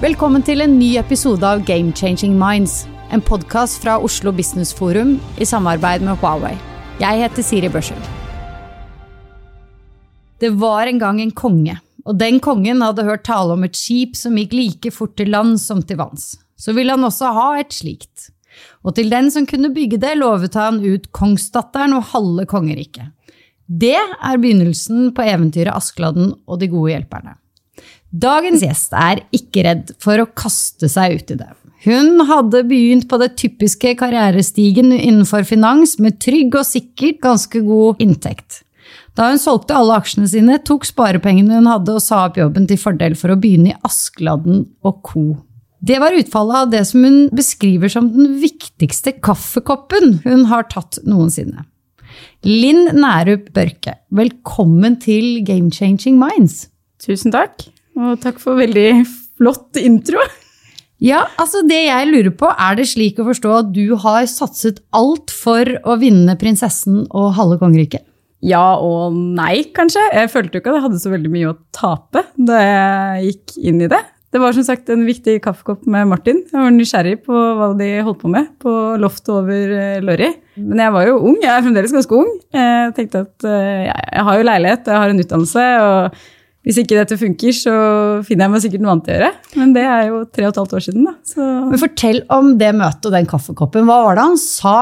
Velkommen til en ny episode av Game Changing Minds. En podkast fra Oslo Business Forum i samarbeid med Huawei. Jeg heter Siri Børsel. Det var en gang en konge, og den kongen hadde hørt tale om et skip som gikk like fort til land som til vanns. Så ville han også ha et slikt. Og til den som kunne bygge det, lovet han ut kongsdatteren og halve kongeriket. Det er begynnelsen på eventyret Askeladden og de gode hjelperne. Dagens gjest er ikke redd for å kaste seg ut i det. Hun hadde begynt på det typiske karrierestigen innenfor finans med trygg og sikkert ganske god inntekt. Da hun solgte alle aksjene sine, tok sparepengene hun hadde og sa opp jobben til fordel for å begynne i Askeladden og co. Det var utfallet av det som hun beskriver som den viktigste kaffekoppen hun har tatt noensinne. Linn Nærup Børke, velkommen til Game Changing Minds. Tusen takk, og takk for veldig flott intro. Ja, altså det jeg lurer på, er det slik å forstå at du har satset alt for å vinne prinsessen og halve kongeriket? Ja og nei, kanskje. Jeg følte jo ikke at jeg hadde så veldig mye å tape da jeg gikk inn i det. Det var som sagt en viktig kaffekopp med Martin. Jeg var nysgjerrig på hva de holdt på med på loftet over eh, Lorry. Men jeg var jo ung, jeg er fremdeles ganske ung. Jeg tenkte at eh, jeg har jo leilighet, jeg har en utdannelse. og hvis ikke dette funker, så finner jeg meg sikkert noe annet å gjøre. Men det er jo tre og et halvt år siden. da. Så. Men Fortell om det møtet og den kaffekoppen. Hva var det han sa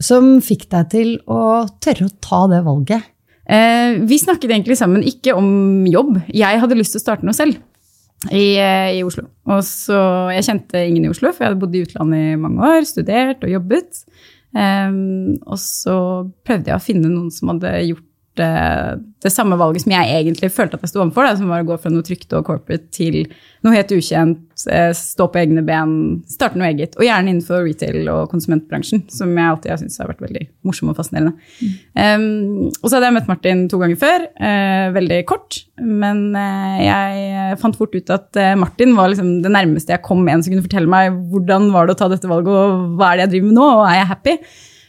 som fikk deg til å tørre å ta det valget? Eh, vi snakket egentlig sammen ikke om jobb. Jeg hadde lyst til å starte noe selv i, eh, i, Oslo. Og så, Jeg kjente ingen i Oslo, for jeg hadde bodd i utlandet i mange år, studert og jobbet. Um, og så prøvde jeg å finne noen som hadde gjort det, det samme valget som jeg egentlig følte at jeg sto overfor, som var å gå fra noe trygt og corporate til noe helt ukjent, eh, stå på egne ben, starte noe eget. Og gjerne innenfor retail og konsumentbransjen, som jeg alltid har syntes har vært veldig morsom og fascinerende. Mm. Um, og så hadde jeg møtt Martin to ganger før, uh, veldig kort. Men uh, jeg fant fort ut at uh, Martin var liksom det nærmeste jeg kom en som kunne fortelle meg hvordan var det å ta dette valget, og hva er det jeg driver med nå, og er jeg happy?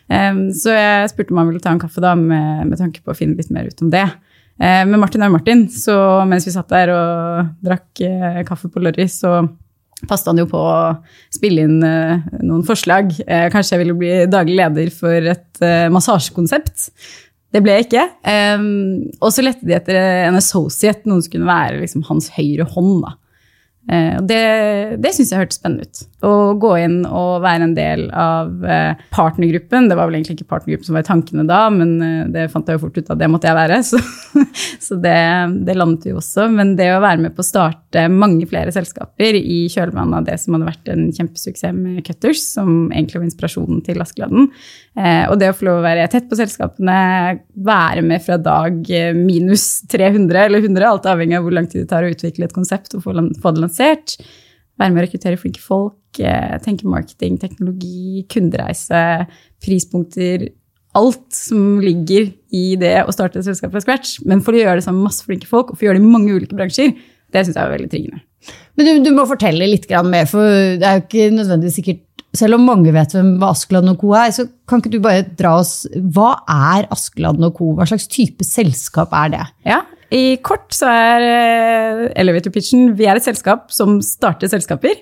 Så jeg spurte om han ville ta en kaffe da, med, med, tanke på å finne litt mer ut om det. Uh, men Martin er Martin, så mens vi satt der og drakk uh, kaffe på Lorry, så passet han jo på å spille inn uh, noen forslag. Eh, kanskje jeg ville bli daglig leder for et massasjekonsept. Det ble jeg ikke. Og så lette de etter en associate, noen som kunne være liksom, hans høyre hånd. da. Eh, det, det syns jeg hørtes spennende ut. Å gå inn og være en del av eh, partnergruppen. Det var vel egentlig ikke partnergruppen som var i tankene da, men eh, det fant jeg jo fort ut at det måtte jeg være. Så, så det, det, landet vi også. Men det å være med på å starte mange flere selskaper i kjølvannet av det som hadde vært en kjempesuksess med Cutters, som egentlig var inspirasjonen til Askeladden, og det å få lov å være tett på selskapene, være med fra dag minus 300 eller 100, alt avhengig av hvor lang tid det tar å utvikle et konsept og få det lansert lansert. Være med å rekruttere flinke folk, eh, tenke marketing, teknologi, kundereise, prispunkter. Alt som ligger i det å starte et selskap fra scratch. Men for å gjøre det sammen med masse flinke folk, og for å gjøre det i mange ulike bransjer, det syns jeg er veldig triggende. Men du, du, må fortelle litt mer, for det er jo ikke nødvendigvis sikkert selv om mange vet hvem Askeladden og co. er, så kan ikke du bare dra oss Hva er Askeladden og co.? Hva slags type selskap er det? Ja, i kort så er uh, Elevator Pitchen Vi er et selskap som starter selskaper.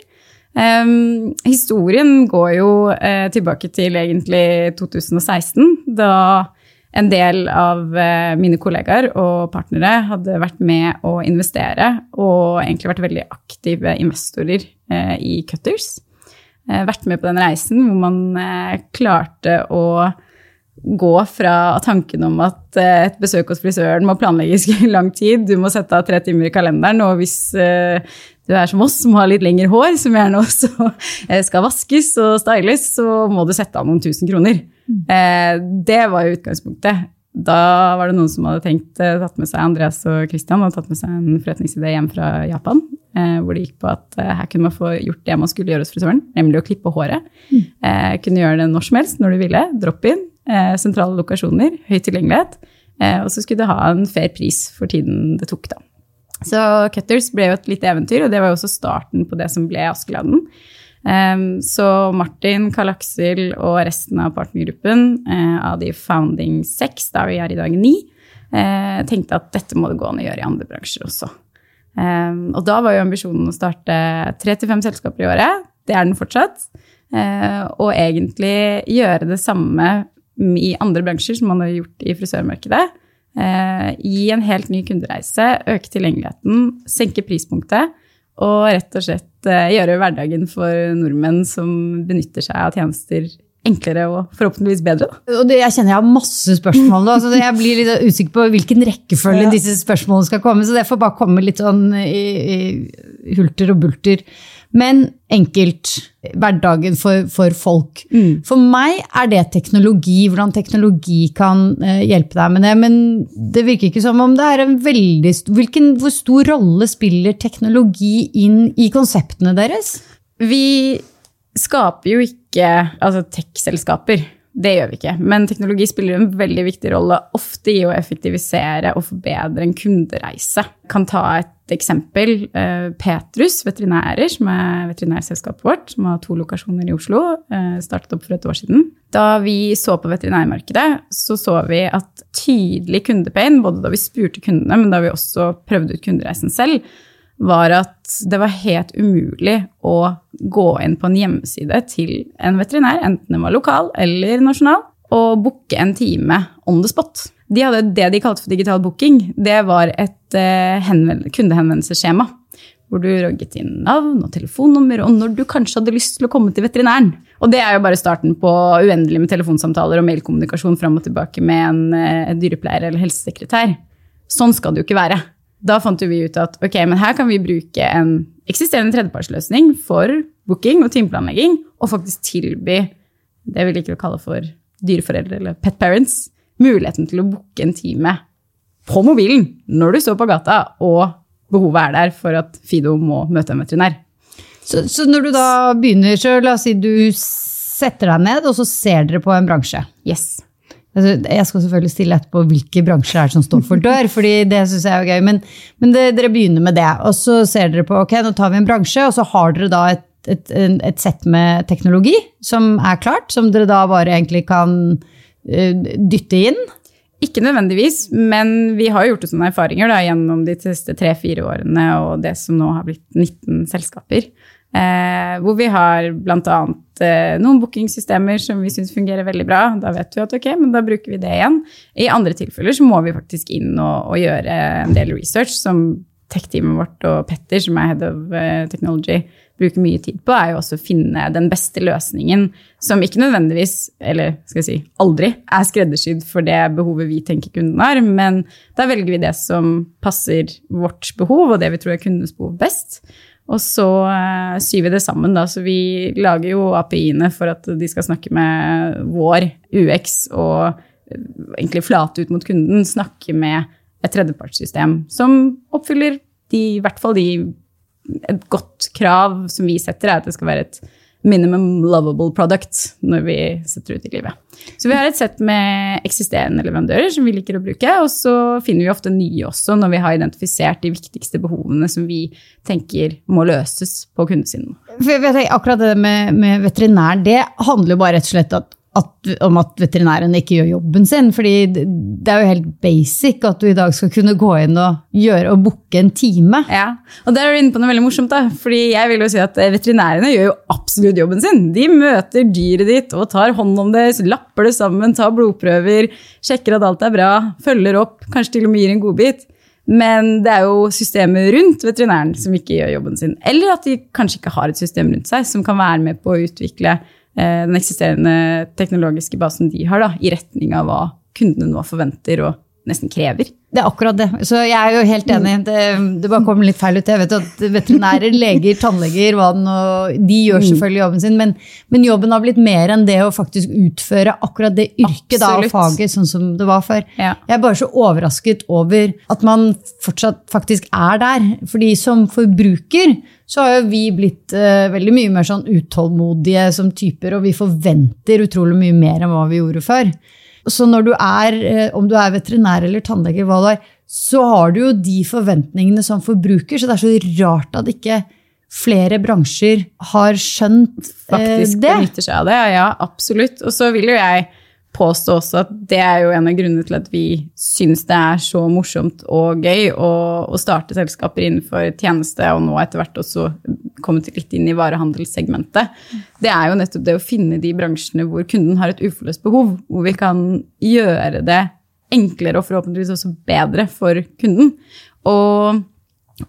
Um, historien går jo uh, tilbake til egentlig 2016, da en del av uh, mine kollegaer og partnere hadde vært med å investere og egentlig vært veldig aktive investorer i Cutters. vært med på den reisen hvor man klarte å gå fra tanken om at eh, et besøk hos frisøren må planlegges i lang tid, du må sette av tre timer i kalenderen, og hvis eh, du er som oss, som har litt lengre hår, som gjerne også eh, skal vaskes og styles, så må du sette av noen tusen kroner. Mm. Det var jo utgangspunktet. Da var det noen som hadde tenkt, tatt med seg Andreas og Christian og tatt med seg en forretningsidé hjem fra Japan, hvor det gikk på at her kunne man få gjort det man skulle gjøre hos frisøren, nemlig å klippe håret. Mm. Kunne gjøre det når som helst, når du ville. Drop in sentrale lokasjoner, høy tilgjengelighet. Eh, og så skulle det ha en fair pris for tiden det tok, da. Så Cutters ble jo et lite eventyr, og det var jo også starten på det som ble Askeladden. Um, så Martin, Karl Aksel og resten av partnergruppen av de founding seks, da vi er i dag ni, tenkte at dette må det gå an å gjøre i andre bransjer også. Og da var jo ambisjonen å starte tre til fem selskaper i året. Det er den fortsatt. Og egentlig gjøre det samme i andre bransjer som man har gjort i frisørmarkedet. Uh, gi en helt ny kundereise, øke tilgjengeligheten, senke prispunktet. Og rett og slett uh, gjøre hverdagen for nordmenn som benytter seg av tjenester enklere og forhåpentligvis bedre. Da. Og det, jeg kjenner jeg har masse spørsmål nå. Altså jeg blir litt usikker på hvilken rekkefølge ja. disse spørsmålene skal komme. Så det får bare komme litt sånn i, i hulter og bulter. Men enkelt. Hverdagen for, for folk. Mm. For meg er det teknologi, hvordan teknologi kan uh, hjelpe deg med det. Men det virker ikke som om det er en veldig hvilken, Hvor stor rolle spiller teknologi inn i konseptene deres? Vi skaper jo ikke altså tech-selskaper. Det gjør vi ikke. Men teknologi spiller en veldig viktig rolle, ofte i å effektivisere og forbedre en kundereise. Jeg kan ta et eksempel. Eh, Petrus veterinærer, som er veterinærselskapet vårt, som har to lokasjoner i Oslo, eh, startet opp for et år siden. Da vi så på veterinærmarkedet, så så vi at tydelig kundepain, både da vi spurte kundene, men da vi også prøvde ut kundereisen selv, var at det var helt umulig å gå inn på en hjemmeside til en veterinær, enten den var lokal eller nasjonal, og booke en time on the spot. De hadde det de kalte for digital booking. Det var et uh, kundehenvendelsesskjema. Hvor du rogget inn navn og telefonnummer, og når du kanskje hadde lyst til å komme til veterinæren. Og det er jo bare starten på uendelig med telefonsamtaler og mailkommunikasjon fram og tilbake med en, en eh, dyrepleier eller helsesekretær. Sånn skal det jo ikke være da fant vi ut at ok, men her kan vi bruke en eksisterende tredjepartsløsning for booking og timeplanlegging, og faktisk tilby det vi liker å kalle for dyreforeldre eller pet parents, muligheten til å booke en time på mobilen når du står på gata og behovet er der for at Fido må møte en veterinær. Så, så når du da begynner, så la oss si du setter deg ned, og så ser dere på en bransje. Yes. Altså, jeg skal selvfølgelig stille etterpå hvilke bransjer er det som står for dør, fordi det synes jeg er gøy. Men, men det, dere begynner med det, og så ser dere på ok, nå tar vi en bransje, og så har dere da et, et, et sett med teknologi som er klart, som dere da bare egentlig kan uh, dytte inn. Ikke nødvendigvis, men vi har gjort sånne erfaringer da, gjennom de siste tre-fire årene og det som nå har blitt 19 selskaper. Eh, hvor vi har bl.a. Eh, noen bookingsystemer som vi syns fungerer veldig bra. Da vet vi at ok, men da bruker vi det igjen. I andre tilfeller så må vi faktisk inn og, og gjøre en del research, som tech-teamet vårt og Petter, som er head of eh, technology, bruker mye tid på, er jo også å finne den beste løsningen som ikke nødvendigvis, eller skal jeg si aldri, er skreddersydd for det behovet vi tenker kunden har, men da velger vi det som passer vårt behov og det vi tror er kundenes behov best. Og så uh, syr vi det sammen, da. Så vi lager jo API-ene for at de skal snakke med vår UX og eh, egentlig flate ut mot kunden, snakke med et tredjepartssystem som oppfyller de, i hvert fall de Et godt krav som vi setter, er at det skal være et minimum lovable product når vi setter ut i livet. Så vi har et sett med eksisterende leverandører som vi liker å bruke, og så finner vi ofte nye også når vi har identifisert de viktigste behovene som vi tenker må løses på kundesiden. For jeg vet, akkurat det med, med veterinær, det handler jo bare rett og slett at at, om at veterinærene ikke gjør jobben sin. fordi det er jo helt basic at du i dag skal kunne gå inn og gjøre og booke en time. Ja, og der er du inne på noe veldig morsomt. da, fordi jeg vil jo si at Veterinærene gjør jo absolutt jobben sin. De møter dyret ditt og tar hånd om det, lapper det sammen, tar blodprøver, sjekker at alt er bra, følger opp, kanskje til og med gir en godbit. Men det er jo systemet rundt veterinæren som ikke gjør jobben sin. Eller at de kanskje ikke har et system rundt seg som kan være med på å utvikle Eh, den eksisterende teknologiske basen de har, da, i retning av hva kundene nå forventer og nesten krever. Det er akkurat det. Så jeg er jo helt enig. Det, det bare kom litt feil ut. Jeg vet at veterinærer, leger, tannleger, og de gjør mm. selvfølgelig jobben sin, men, men, jobben har blitt mer enn det å faktisk utføre akkurat det yrket da, og faget sånn som det var før. Ja. Jeg er bare så overrasket over at man fortsatt faktisk er der. Fordi som forbruker så har jo vi blitt uh, veldig mye mer sånn utålmodige som typer, og vi forventer utrolig mye mer enn hva vi gjorde før. Så når du er, eh, om du er veterinær eller tannlege, hva det er, så har du jo de forventningene som forbruker. Så det er så rart at ikke flere bransjer har skjønt eh, Faktisk det. benytter seg av det, ja, absolutt. Og så vil jo jeg påstå også at det er jo en av grunnene til at vi syns det er så morsomt og gøy å, å starte selskaper innenfor tjeneste, og nå etter hvert også kommet litt inn i varehandelssegmentet. Det er jo nettopp det å finne de bransjene hvor kunden har et uforløst behov, hvor vi kan gjøre det enklere og forhåpentligvis også bedre for kunden. Og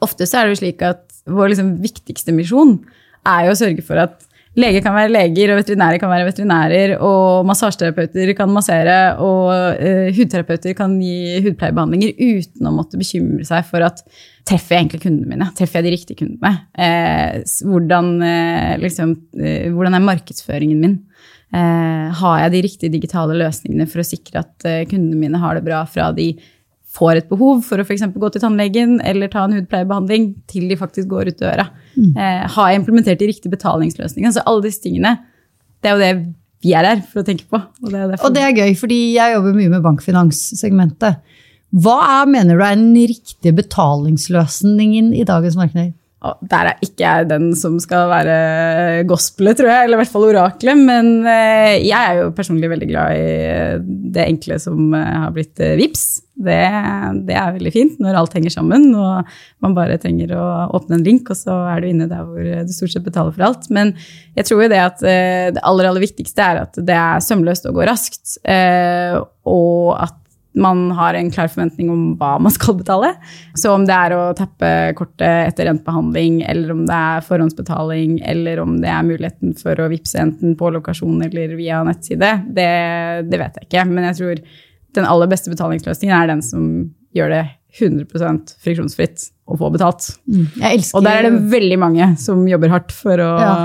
ofte så er det jo slik at vår liksom viktigste misjon er jo å sørge for at Leger kan være leger, og veterinærer kan være veterinærer, og massasjeterapeuter kan massere, og uh, hudterapeuter kan gi hudpleiebehandlinger uten å måtte bekymre seg for at treffer jeg egentlig kundene mine? Treffer jeg de riktige kundene? Eh, hvordan, eh, liksom, eh, hvordan, er markedsføringen min? Eh, har jeg de riktige digitale løsningene for å sikre at eh, kundene mine har det bra fra de får et behov for å f.eks. gå til tannlegen eller ta en hudpleiebehandling, til de faktisk går ut døra. Mm. Eh, har jeg implementert de riktige betalingsløsningene? Så alle disse tingene, det er jo det vi er her for å tenke på. Og det og det er gøy, fordi jeg jobber mye med bankfinanssegmentet. Hva er, mener du er den riktige betalingsløsningen i dagens marked? Der er ikke jeg den som skal være gospelet, tror jeg, eller i hvert fall oraklet. Men eh, jeg er jo personlig veldig glad i det enkle som eh, har blitt eh, VIPS. Det, det, er veldig fint når alt henger sammen og man bare trenger å åpne en link, og så er du inne der hvor du stort sett betaler for alt. Men jeg tror jo det at det aller, aller viktigste er at det er sømløst og går raskt, og at man har en klar forventning om hva man skal betale. Så om det er å tappe kortet etter endt behandling, eller om det er forhåndsbetaling, eller om det er muligheten for å vippse enten på lokasjon eller via nettside, det, det vet jeg ikke. Men jeg tror den aller beste betalingsløsningen er den som gjør det 100% friksjonsfritt å få betalt. Mm, og der er det veldig mange som jobber hardt for å ja.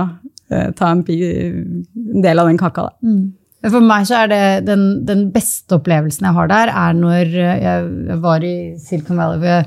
uh, ta en, en, del av den kaka. Da. Mm. For meg så er det den, den, beste opplevelsen jeg har der, er når jeg var i Silicon Valley. hvor jeg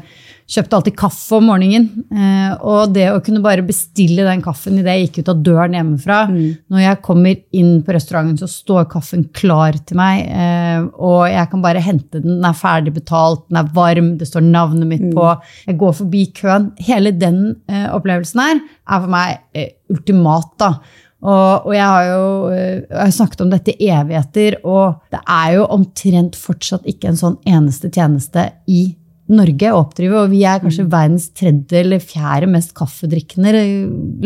kjøpte alltid kaffe om morgenen. Eh, og det å kunne bare bestille den kaffen idet jeg gikk ut av døren hjemmefra mm. Når jeg kommer inn på restauranten, så står kaffen klar til meg. Eh, og jeg kan bare hente den. Den er ferdig betalt, den er varm, det står navnet mitt mm. på. Jeg går forbi køen. Hele den eh, opplevelsen her er for meg eh, ultimat. da. Og, og, jeg har jo eh, jeg har snakket om dette i evigheter, og det er jo omtrent fortsatt ikke en sånn eneste tjeneste i Norge å oppdrive, og vi er kanskje mm. verdens tredje eller fjerde mest kaffedrikkende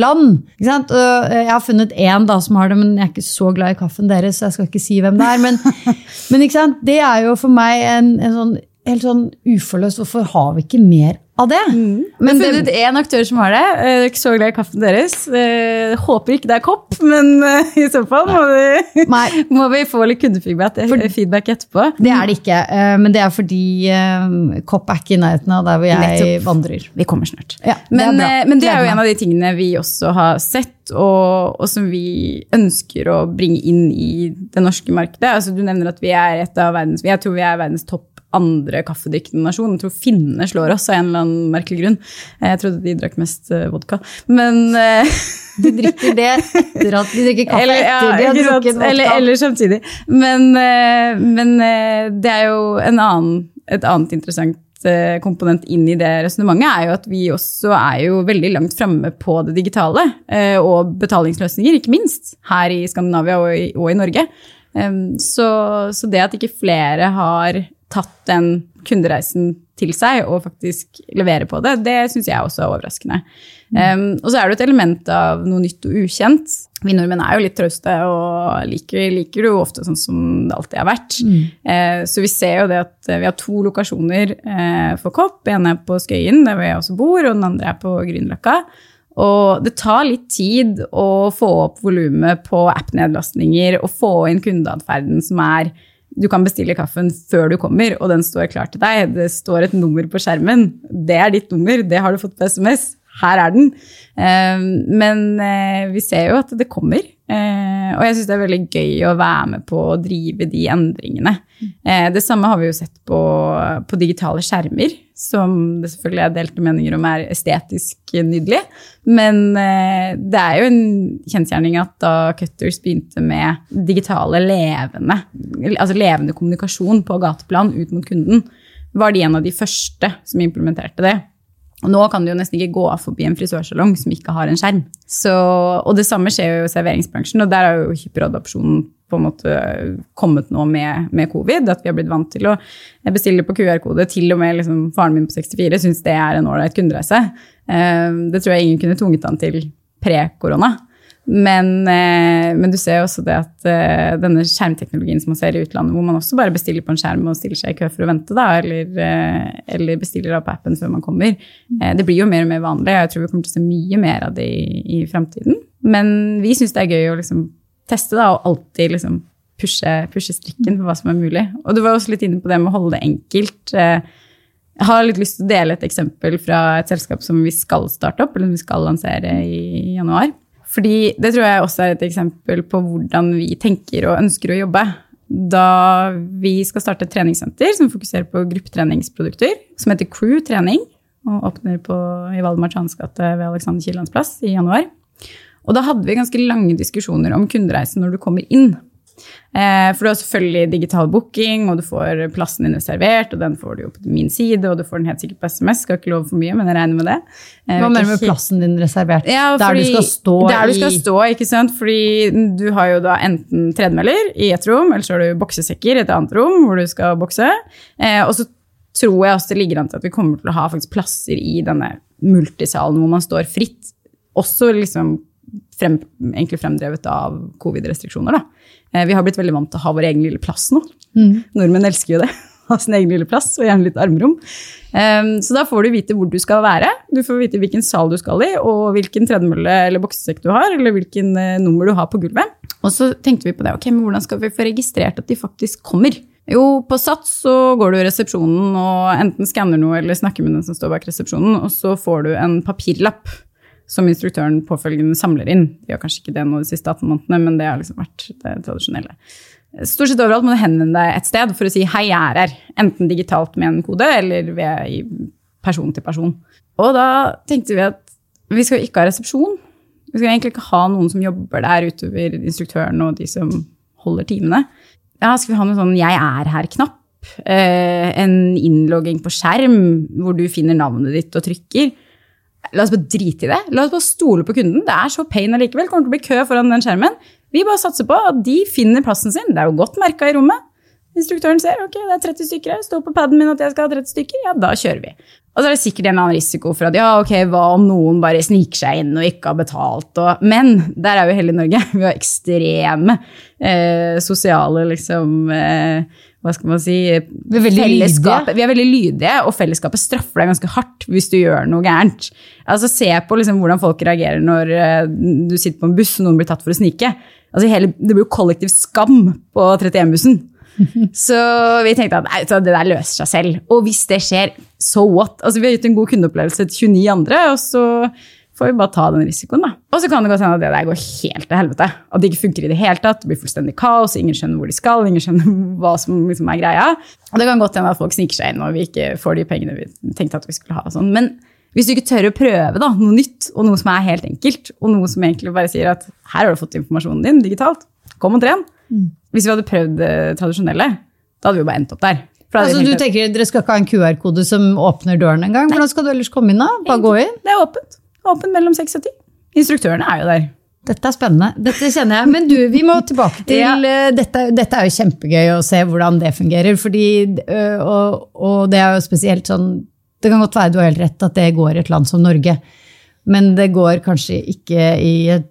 land. Eh, jeg har funnet én da som har det, men jeg er ikke så glad i kaffen deres, så jeg skal ikke si hvem det er. Men, men det er jo for meg en, en sånn helt sånn uforløst. Hvorfor har vi ikke mer av det? Mm. Men det har funnet én aktør som har det. Jeg er ikke så glad i kaffen deres. Jeg eh, håper ikke det er kopp, men eh, i så fall må vi, må vi få litt kundefeedback feedback etterpå. Det er det ikke, eh, men det er fordi kopp er ikke i nærheten av der hvor jeg Nettopp. vandrer. Vi kommer snart. Ja, men, det men, det er jo en av de tingene vi også har sett, og, og, som vi ønsker å bringe inn i det norske markedet. Altså, du nevner at vi er et av verdens, jeg tror vi er verdens topp andre kaffedrikkende nasjon. Jeg tror finnene slår oss av en eller annen merkelig grunn. Jeg trodde de drakk mest eh, vodka. Men eh, De drikker det etter at de drikker kaffe eller, ja, etter de har drukket vodka. Eller, eller samtidig. Men, eh, men, det er jo annen, et annet interessant komponent inn i det resonnementet er jo at vi også er jo veldig langt framme på det digitale. Og betalingsløsninger, ikke minst. Her i Skandinavia og i, og i Norge. Så, så, det at ikke flere har tatt den kundereisen til seg og faktisk levere på det, det syns jeg også er overraskende. Mm. Um, og så er det et element av noe nytt og ukjent. Vi nordmenn er jo litt trauste og liker, liker det jo ofte sånn som det alltid har vært. Mm. Uh, så vi ser jo det at vi har to lokasjoner uh, for Kopp. En er på Skøyen, der vi også bor, og den andre er på Grünerløkka. Og det tar litt tid å få opp volumet på app-nedlastninger og få inn kundeatferden som er du kan bestille kaffen før du kommer, og den står klar til deg. Det står et nummer på skjermen. Det er ditt nummer, det har du fått på SMS. Her er den. Eh, men eh, vi ser jo at det kommer. Eh, og jeg syns det er veldig gøy å være med på å drive de endringene. Det samme har vi jo sett på, på digitale skjermer, som det selvfølgelig er delte meninger om er estetisk nydelig. Men det er jo en kjensgjerning at da Cutters begynte med digitale levende, altså levende kommunikasjon på gateplan ut mot kunden, var de en av de første som implementerte det. Og nå kan du jo nesten ikke gå forbi en frisørsalong som ikke har en skjerm. Så, og det samme skjer jo i serveringsbransjen, og der har jo hyperadopsjonen på en måte kommet nå med, med, covid. At vi har blitt vant til å bestille på QR-kode. Til og med liksom, faren min på 64 syns det er en ålreit kundereise. Eh, det tror jeg ingen kunne tvunget han til pre-korona. Men, eh, men, du ser jo også det at uh, denne skjermteknologien som man ser i utlandet, hvor man også bare bestiller på en skjerm og stiller seg i kø for å vente, da, eller, uh, eller bestiller på appen før man kommer, det blir jo mer og mer vanlig. og Jeg tror vi kommer til å se mye mer av det i, i framtiden. Men vi syns det er gøy å liksom, teste da, og alltid liksom, pushe, pushe, strikken på hva som er mulig. Og du var også litt inne på det med å holde det enkelt. Jeg har litt lyst til å dele et eksempel fra et selskap som vi skal starte opp, eller som vi skal lansere i januar. Fordi det tror jeg også er et eksempel på hvordan vi tenker og ønsker å jobbe. Da vi skal starte et treningssenter som fokuserer på gruppetreningsprodukter, som heter Crew trening, og åpner på, i Valdemar Trans gate ved Alexander Kiellands plass i januar. Og da hadde vi ganske lange diskusjoner om kundereisen når du kommer inn. Eh, for du har selvfølgelig digital booking, og du får plassen din reservert, og den får du jo på min side, og du får den helt sikkert på SMS. Skal ikke love for mye, men jeg regner med det. Eh, Hva mener du med plassen din reservert? Ja, der du skal stå Der du skal stå, ikke sant. Fordi du har jo da enten tredemøller i et rom, eller så har du boksesekker i et annet rom hvor du skal bokse. Eh, og så tror jeg også det ligger an til at vi kommer til å ha faktisk plasser i denne multisalen hvor man står fritt. Også liksom frem, egentlig fremdrevet av covid-restriksjoner. Eh, vi har blitt veldig vant til å ha vår egen lille plass nå. Mm. Nordmenn elsker jo det. Ha sin egen lille plass, og gjerne litt armrom. Um, så da får du vite hvor du skal være. Du får vite hvilken sal du skal i, og hvilken tredemølle eller boksesekk du har, eller hvilken uh, nummer du har på gulvet. Og så tenkte vi på det, ok, men hvordan skal vi få registrert at de faktisk kommer? Jo, på Sats så går du i resepsjonen og enten skanner noe eller snakker med den som står bak resepsjonen, og så får du en papirlapp som instruktøren påfølgende samler inn. De gjør kanskje ikke det nå de siste 18 månedene, men det har liksom vært det tradisjonelle. Stort sett overalt må du henvende deg et sted for å si 'hei, jeg er her'. Enten digitalt med en kode eller ved person til person. Og da tenkte vi at vi skal ikke ha resepsjon. Vi skal egentlig ikke ha noen som jobber der utover instruktøren og de som holder timene. Ja, skal vi ha noe sånn 'jeg er her'-knapp? Eh, en innlogging på skjerm hvor du finner navnet ditt og trykker. La oss bare drite i det. La oss bare stole på kunden. Det er så pain allikevel. Kommer til å bli kø foran den skjermen. Vi bare satser på at de finner plassen sin. Det er jo godt merka i rommet. Instruktøren ser ok, det er 30 stykker her, står på paden min at jeg skal ha 30 stykker, ja, da kjører vi. Og så er det sikkert en eller annen risiko for at ja, ok, hva om noen bare sniker seg inn og ikke har betalt, og Men der er jo hele Norge. Vi har ekstreme eh, sosiale liksom eh, hva skal man si, vi er, vi er veldig lydige, og fellesskapet straffer deg ganske hardt hvis du gjør noe gærent. Altså, Se på liksom hvordan folk reagerer når uh, du sitter på en buss og noen blir tatt for å snike. Altså, hele, det blir jo kollektiv skam på 31-bussen. Så vi tenkte at nei, det der løser seg selv. Og hvis det skjer, so what? Altså, vi har gitt en god kundeopplevelse til 29 andre, og så får vi bare ta den risikoen, da. Og så kan det godt hende at det der går helt til helvete. At det ikke funker i det hele tatt. Det blir fullstendig kaos, ingen skjønner hvor de skal, ingen skjønner hva som liksom er greia. Og det kan godt hende at folk sniker seg inn og vi ikke får de pengene vi tenkte at vi skulle ha. sånn. Men hvis du ikke tør å prøve da, noe nytt, og noe som er helt enkelt, og noe som egentlig bare sier at her har du fått informasjonen din digitalt, kom og tren. Mm. Hvis vi hadde prøvd det tradisjonelle, da hadde vi jo bare endt opp der. Altså, du tenker Dere skal ikke ha en QR-kode som åpner døren engang? Hvordan skal du ellers komme inn? da? Bare gå inn? Det er åpent. Åpen mellom seks og ti. Instruktørene er jo der. Dette er spennende. Dette kjenner jeg. Men du, vi må tilbake til ja. Eh, dette, dette, er jo kjempegøy å se hvordan det fungerer. Fordi, og, og, det er jo spesielt sånn Det kan godt være du har helt rett at det går i et land som Norge. Men det går kanskje ikke i et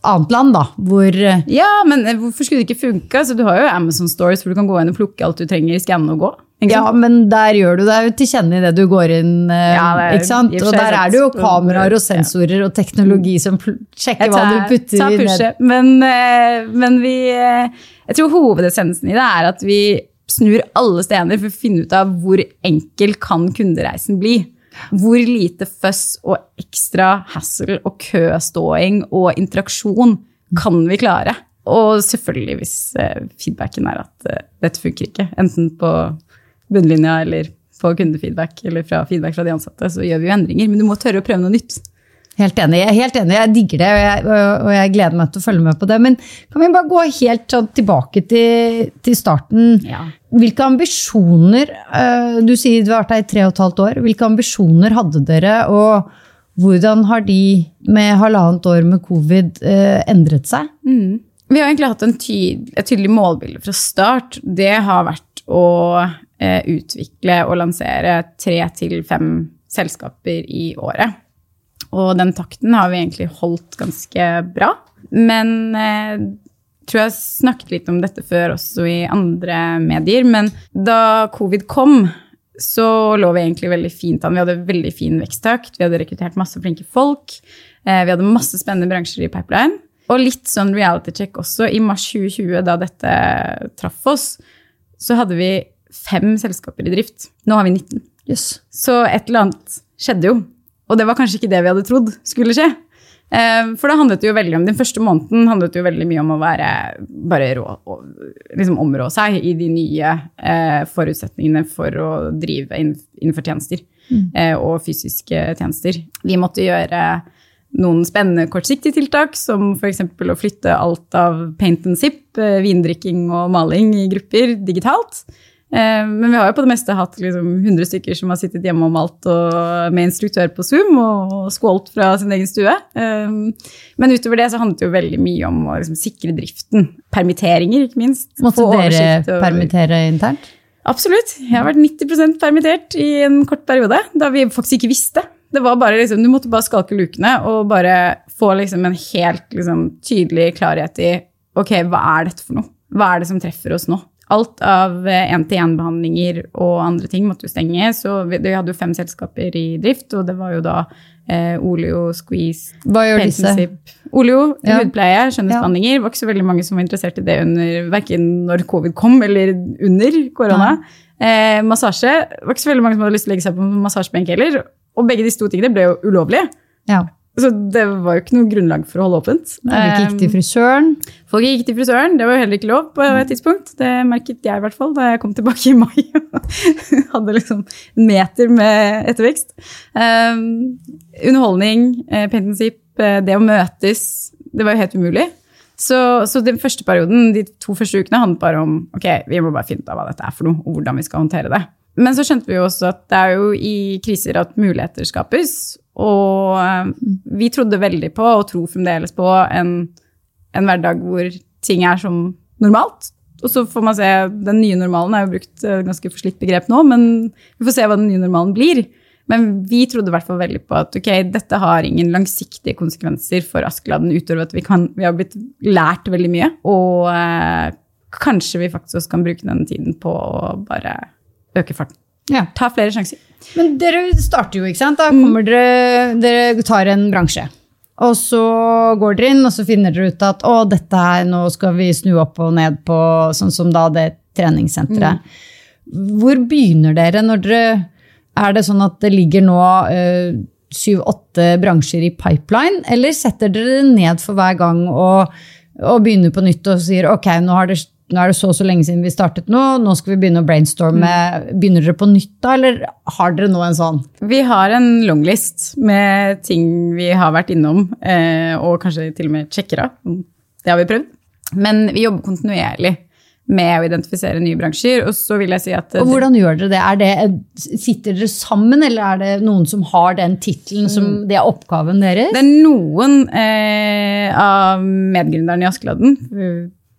annet land, da, hvor Ja, men hvorfor skulle det ikke funke? Altså, du har jo Amazon Stories hvor du kan gå inn og plukke alt du trenger, skanne og gå. Ja, men der gjør du deg til kjenne i det du går inn. Eh, ja, er, ikke sant? Og der er det jo kameraer og sensorer og teknologi som sjekker tar, hva du putter i ned. Men, eh, men vi eh, Jeg tror hovedessensen i det er at vi snur alle stener for å finne ut av hvor enkel kan kundereisen bli. Hvor lite føss og ekstra hassle og køståing og interaksjon kan vi klare? Og selvfølgelig hvis feedbacken er at dette funker ikke. Enten på bunnlinja eller på kundefeedback eller fra feedback fra de ansatte, så gjør vi jo endringer. Men du må tørre å prøve noe nytt. Helt enig. Jeg er helt enig, jeg digger det, og jeg, og jeg, gleder meg til å følge med på det. Men kan vi bare gå helt sånn tilbake til, til starten? Ja. Hvilke ambisjoner eh, Du sier du har vært her i tre og et halvt år. Hvilke ambisjoner hadde dere, og hvordan har de med halvannet år med covid eh, endret seg? Mm. Vi har egentlig hatt tydelig, et tydelig målbilde fra start. Det har vært å eh, utvikle og lansere tre til fem selskaper i året. Og den takten har vi egentlig holdt ganske bra. Men eh, tror jeg snakket litt om dette før også i andre medier. Men da covid kom, så lå vi egentlig veldig fint an. Vi hadde veldig fin veksttakt. Vi hadde rekruttert masse flinke folk. Eh, vi hadde masse spennende bransjer i pipeline. Og litt sånn reality check også. I mars 2020, da dette traff oss, så hadde vi fem selskaper i drift. Nå har vi 19. Yes. Så et eller annet skjedde jo. Og det var kanskje ikke det vi hadde trodd skulle skje. Eh, for det handlet jo veldig om, Den første måneden handlet jo veldig mye om å være, bare rå, liksom områ seg i de nye eh, forutsetningene for å drive innenfor tjenester. Mm. Eh, og fysiske tjenester. Vi måtte gjøre noen spennende kortsiktige tiltak, som f.eks. å flytte alt av paint and zip, eh, vindrikking og maling i grupper digitalt. Eh, men vi har jo på det meste hatt liksom 100 stykker som har sittet hjemme og malt og med instruktør på Zoom og skålt fra sin egen stue. Eh, men utover det så handlet det jo veldig mye om å liksom sikre driften. Permitteringer, ikke minst. Måtte dere og... permittere internt? Absolutt. Jeg har vært 90% permittert i en kort periode, da vi faktisk ikke visste. Det var bare liksom, Du måtte bare skalke lukene og bare få liksom en helt liksom, tydelig klarhet i ok, hva er dette for noe? Hva er det som treffer oss nå? Alt av én-til-én-behandlinger og andre ting måtte jo stenge. Så vi, vi, hadde jo fem selskaper i drift, og det var jo da eh, Olio, Squeeze Hva gjør disse? Olio, ja. hudpleie, skjønnhetsbehandlinger. Det var ikke så veldig mange som var interessert i det under verken når covid kom eller under korona. Eh, massasje. Det var ikke så veldig mange som hadde lyst til å legge seg på massasjebenk heller. Og begge de to tingene ble jo ulovlige. Ja. Så det var jo ikke noe grunnlag for å holde åpent. Folk gikk til frisøren? Folk gikk til frisøren, Det var jo heller ikke lov på et tidspunkt. Det merket jeg i hvert fall da jeg kom tilbake i mai og hadde liksom en meter med ettervekst. Um, underholdning, paintensip, uh, det å møtes, det var jo helt umulig. Så, så, den første perioden, de to første ukene handlet bare om ok, vi må bare finne ut av hva dette er for noe, og hvordan vi skal håndtere det. Men så skjønte vi jo også at det er jo i kriser at muligheter skapes. Og eh, vi trodde veldig på, og tror fremdeles på, en, en hverdag hvor ting er som normalt. Og så får man se, Den nye normalen er jo brukt eh, ganske forslitt begrep nå, men vi får se hva den nye normalen blir. Men vi trodde i hvert fall veldig på at ok, dette har ingen langsiktige konsekvenser for Askeladden utover at vi, kan, vi har blitt lært veldig mye. Og eh, kanskje vi faktisk også kan bruke den tiden på å bare øke farten. Ja. Ta flere sjanser. Men dere starter jo, ikke sant? Da mm. kommer dere Dere tar en bransje. Og så går dere inn, og så finner dere ut at å, dette her, nå skal vi snu opp og ned på sånn som da det treningssenteret. Mm. Hvor begynner dere når dere Er det sånn at det ligger nå øh, syv-åtte bransjer i pipeline, eller setter dere det ned for hver gang og, og begynner på nytt og sier ok, nå har det nå er det så og så lenge siden vi startet nå, nå skal vi begynne å brainstorme. Mm. Begynner dere på nytt da, eller har dere nå en sånn? Vi har en longlist med ting vi har vært innom, eh, og kanskje til og med sjekker av. Det har vi prøvd. Men vi jobber kontinuerlig med å identifisere nye bransjer. Og så vil jeg si at... Og hvordan gjør dere det? det? Sitter dere sammen, eller er det noen som har den tittelen som mm. det er oppgaven deres? Det er noen eh, av medgründerne i Askeladden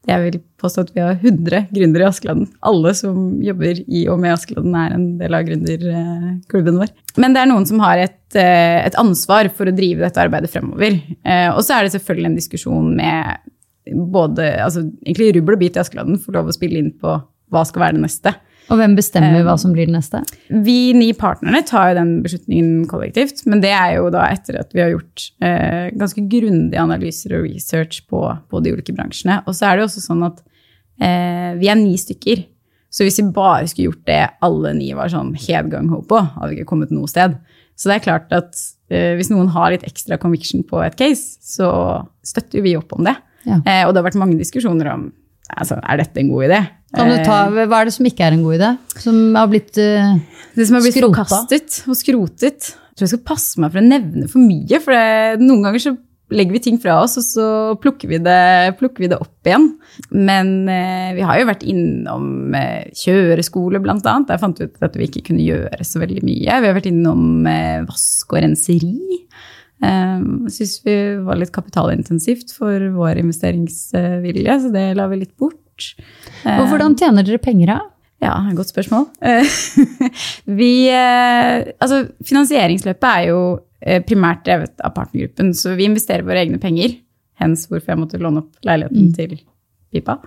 jeg vil påstå at vi har 100 gründere i Askeladden. Alle som jobber i og med Askeladden, er en del av gründerklubben vår. Men det er noen som har et, eh, et, ansvar for å drive dette arbeidet fremover. Eh, og så er det selvfølgelig en diskusjon med både altså, egentlig rubbel og bit i Askeladden, for lov å spille inn på hva skal være det neste. Og hvem bestemmer hva som blir det neste? Vi ni partnerne tar jo den beslutningen kollektivt. Men det er jo da etter at vi har gjort eh, ganske grundige analyser og research på, på, de ulike bransjene. Og så er det jo også sånn at eh, vi er ni stykker. Så hvis vi bare skulle gjort det alle ni var sånn helt gang ho på, hadde vi ikke kommet noe sted. Så det er klart at eh, hvis noen har litt ekstra conviction på et case, så støtter vi opp om det. Ja. Eh, og det har vært mange diskusjoner om altså, er dette en god idé. Kan du ta, eh, Hva er det som ikke er en god idé? Som har blitt uh, Det som har blitt skrota. forkastet og skrotet. Jeg tror jeg skal passe meg for å nevne for mye. For det, noen ganger så legger vi ting fra oss, og så plukker vi det, plukker vi det opp igjen. Men eh, vi har jo vært innom eh, kjøreskole, blant annet. Der fant vi ut at vi ikke kunne gjøre så veldig mye. Vi har vært innom eh, vask og renseri. Um, Syns vi var litt kapitalintensivt for vår investeringsvilje, så det la vi litt bort. Og hvordan tjener dere penger, da? Ja, godt spørsmål. vi, eh, altså, finansieringsløpet er jo eh, primært drevet av partnergruppen, så vi investerer våre egne penger. Hens hvorfor jeg måtte låne opp leiligheten mm. til pipa.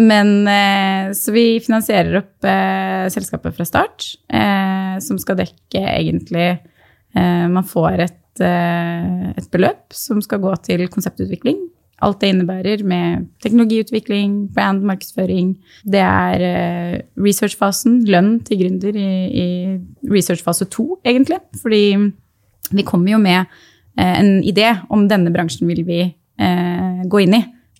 Men eh, så vi finansierer opp selskapet fra start, eh, som skal dekke egentlig eh, Man får et, et beløp som skal gå til konseptutvikling alt det innebærer med teknologiutvikling, brand, markedsføring. Det er uh, researchfasen, lønn til gründer i, i researchfase to, egentlig. Fordi vi kommer jo med uh, en idé om denne bransjen vil vi gå inn i.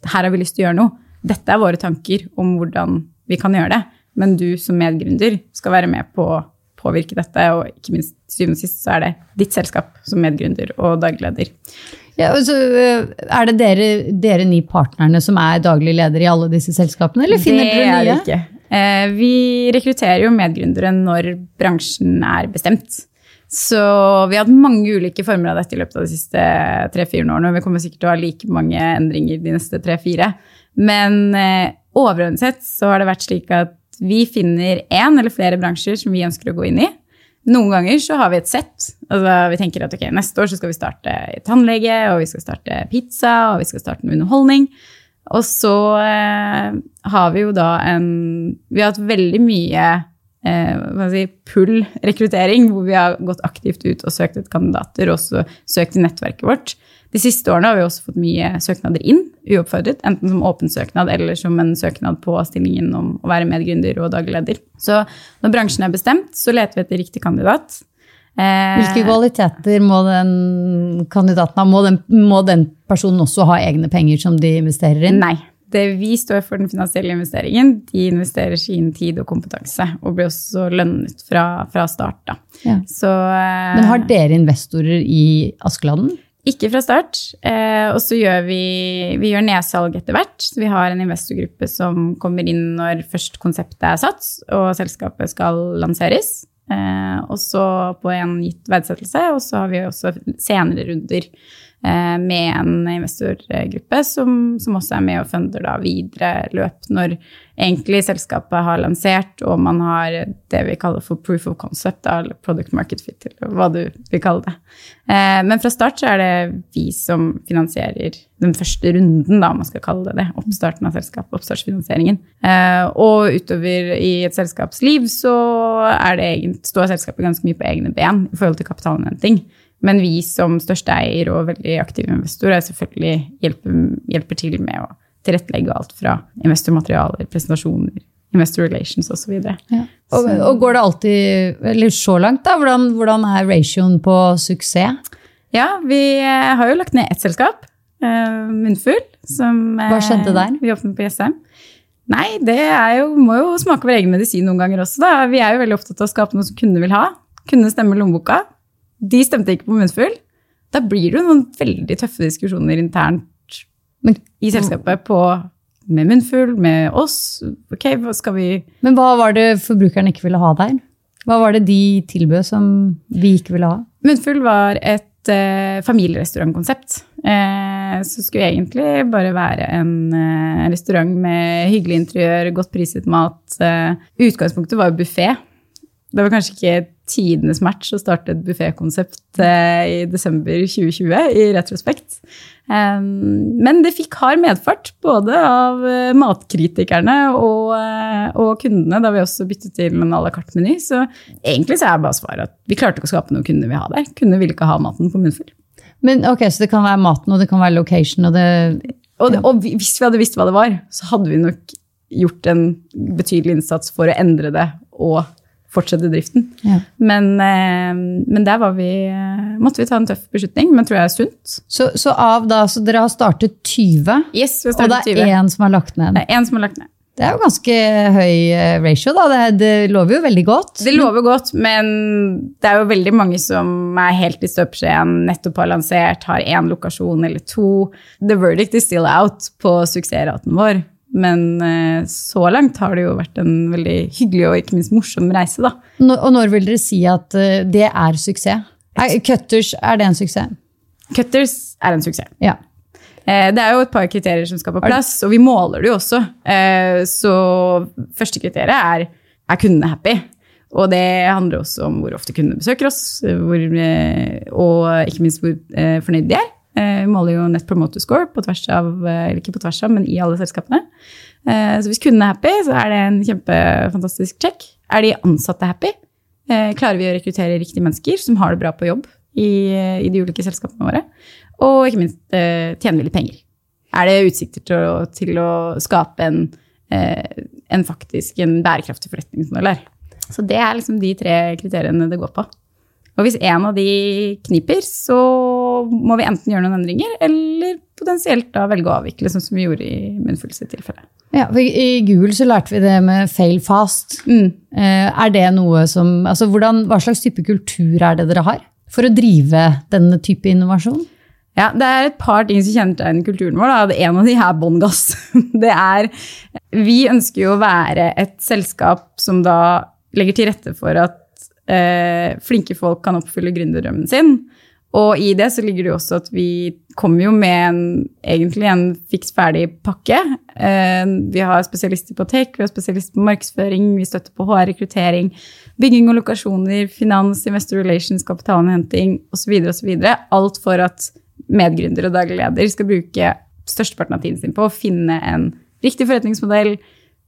Her har vi lyst til å gjøre noe. Dette er våre tanker om hvordan vi kan gjøre det. Men du som medgründer skal være med på påvirke dette, og ikke minst syvende og sist så er det ditt selskap som medgründer og dagleder. Ja, altså, er det dere, dere ni partnerne som er daglig leder i alle disse selskapene, eller finner dere nye? Det er det ikke. Eh, vi rekrutterer jo medgründere når bransjen er bestemt. Så vi har hatt mange ulike former av dette i løpet av de siste tre-fire årene. Og vi kommer sikkert til å ha like mange endringer de neste tre-fire. Men eh, overordnet sett så har det vært slik at vi finner én eller flere bransjer som vi ønsker å gå inn i. Noen ganger så har vi et sett. Altså, vi tenker at okay, neste år så skal vi starte tannlege, og vi skal starte pizza, og vi skal starte med underholdning. Og så eh, har vi jo da en Vi har hatt veldig mye eh, si, pull-rekruttering, hvor vi har gått aktivt ut og søkt etter kandidater, og også søkt i nettverket vårt. De siste årene har vi også fått mye søknader inn, uoppfordret. Enten som åpen søknad eller som en søknad på stillingen om å være medgründer og dagleder. Så når bransjen er bestemt, så leter vi etter riktig kandidat. Eh, Hvilke kvaliteter må den kandidaten ha? Må den, må den, personen også ha egne penger som de investerer inn? Nei. Det vi står for den finansielle investeringen, de investerer sin tid og kompetanse. Og blir også lønnet fra, fra start. Ja. Så, eh, Men har dere investorer i Askeladden? Ikke fra start. Eh, og så gjør vi, vi gjør nedsalg etter hvert. Vi har en investorgruppe som kommer inn når først konseptet er satt og selskapet skal lanseres. Eh, og så på en gitt verdsettelse. Og så har vi også senere runder med en investorgruppe som, som, også er med og funder da videre løp når egentlig selskapet har lansert og man har det vi kaller for proof of concept, eller product market fit, eller hva du vil kalle det. Eh, men fra start så er det vi som finansierer den første runden, da, om man skal kalle det det. Oppstarten av selskapet, oppstartsfinansieringen. Eh, og utover i et selskapsliv så er det, står selskapet ganske mye på egne ben i forhold til kapitalinnhenting. Men vi som største eier og veldig aktive investorer selvfølgelig hjelper, hjelper til med å tilrettelegge alt fra investormaterialer, presentasjoner, investor relations osv. Ja. Og, og går det alltid, eller så langt, da? Hvordan, hvordan er ratioen på suksess? Ja, vi eh, har jo lagt ned ett selskap, uh, Munnfull. Som, Hva skjedde der? Vi åpnet på Jessheim. Nei, det jo, må jo smake vår egen medisin noen ganger også. Da. Vi er jo veldig opptatt av å skape noe som kundene vil ha. Kundene stemmer lommeboka. De stemte ikke på munnfull. Da blir det jo noen veldig tøffe diskusjoner internt Men, i selskapet på, med munnfull, med oss. Ok, hva skal vi Men hva var det forbrukeren ikke ville ha der? Hva var det de tilbød som vi ikke ville ha? Munnfull var et eh, familierestaurantkonsept. Eh, så skulle egentlig bare være en eh, restaurant med hyggelig interiør, godt priset mat. Eh, utgangspunktet var buffé. Det var kanskje ikke tidenes match å starte et buffékonsept eh, i desember 2020, i retrospekt. Men det fikk hard medfart, både av uh, matkritikerne og, uh, og, kundene, da vi også byttet til en à la carte-meny. Så egentlig så er bare svaret at vi klarte ikke å skape noen kunder vi har der. Kunder ville ikke ha maten på munnfull. Men ok, Så det kan være maten, og det kan være location, og det og, det, og hvis vi hadde visst hva det var, så hadde vi nok gjort en betydelig innsats for å endre det og fortsette driften. Ja. Men, eh, men, der vi, eh, måtte vi ta en tøff beslutning, men tror jeg er sunt. Så, så, av da, så dere har startet 20, yes, har startet og det er én som har lagt ned? Det er en som har lagt ned. Det er jo ganske høy eh, ratio, da. Det, det, lover jo veldig godt. Det lover godt, men det er jo veldig mange som er helt i støpeskjeen, nettopp har lansert, har én lokasjon eller to. The verdict is still out på suksessraten vår. Men eh, så langt har det jo vært en veldig hyggelig og ikke minst morsom reise, da. Og når vil dere si at eh, det er suksess? Er, cutters, er det en suksess? Cutters er en suksess. Ja. Eh, Det er jo et par kriterier som skal på plass, og vi måler det jo også. Så første kriteriet er er kundene happy. Og det handler også om hvor ofte kundene besøker oss, hvor, og ikke minst hvor fornøyd de er. Eh, Vi måler jo Net Promoter Score på tvers av, eh, eller ikke på tvers av, men i alle selskapene. Eh, Så hvis kundene er happy, så er det en kjempefantastisk check. Er de ansatte happy? Klarer vi å rekruttere riktige mennesker som har det bra på jobb i, i de ulike selskapene våre? Og ikke minst tjener vi litt penger. Er det utsikter til å, til å skape en, en faktisk en bærekraftig forretningsmodell her? Så det er liksom de tre kriteriene det går på. Og hvis en av de kniper, så må vi enten gjøre noen endringer, eller potensielt da velge å avvikle, sånn som vi gjorde i Munnfulls tilfelle. Ja, for I Google så lærte vi det med fail fast. Mm. Eh, Er det noe som, altså hvordan, Hva slags type kultur er det dere har for å drive denne type innovasjon? Ja, det er et par ting som kjennetegner kulturen vår. Da. En av de er bånn gass. Det er, vi ønsker jo å være et selskap som da legger til rette for at eh, flinke folk kan oppfylle gründerdrømmen sin. Og i det så ligger det jo også at vi kommer jo med en, egentlig en fiks ferdig pakke. Eh, vi har spesialister på tech, vi har spesialister på markedsføring, vi støtter på HR-rekruttering, bygging og lokasjoner, finans, investor relations, kapitalinnhenting osv. osv. Alt for at medgründer og daglig leder skal bruke størsteparten av tiden sin på å finne en riktig forretningsmodell,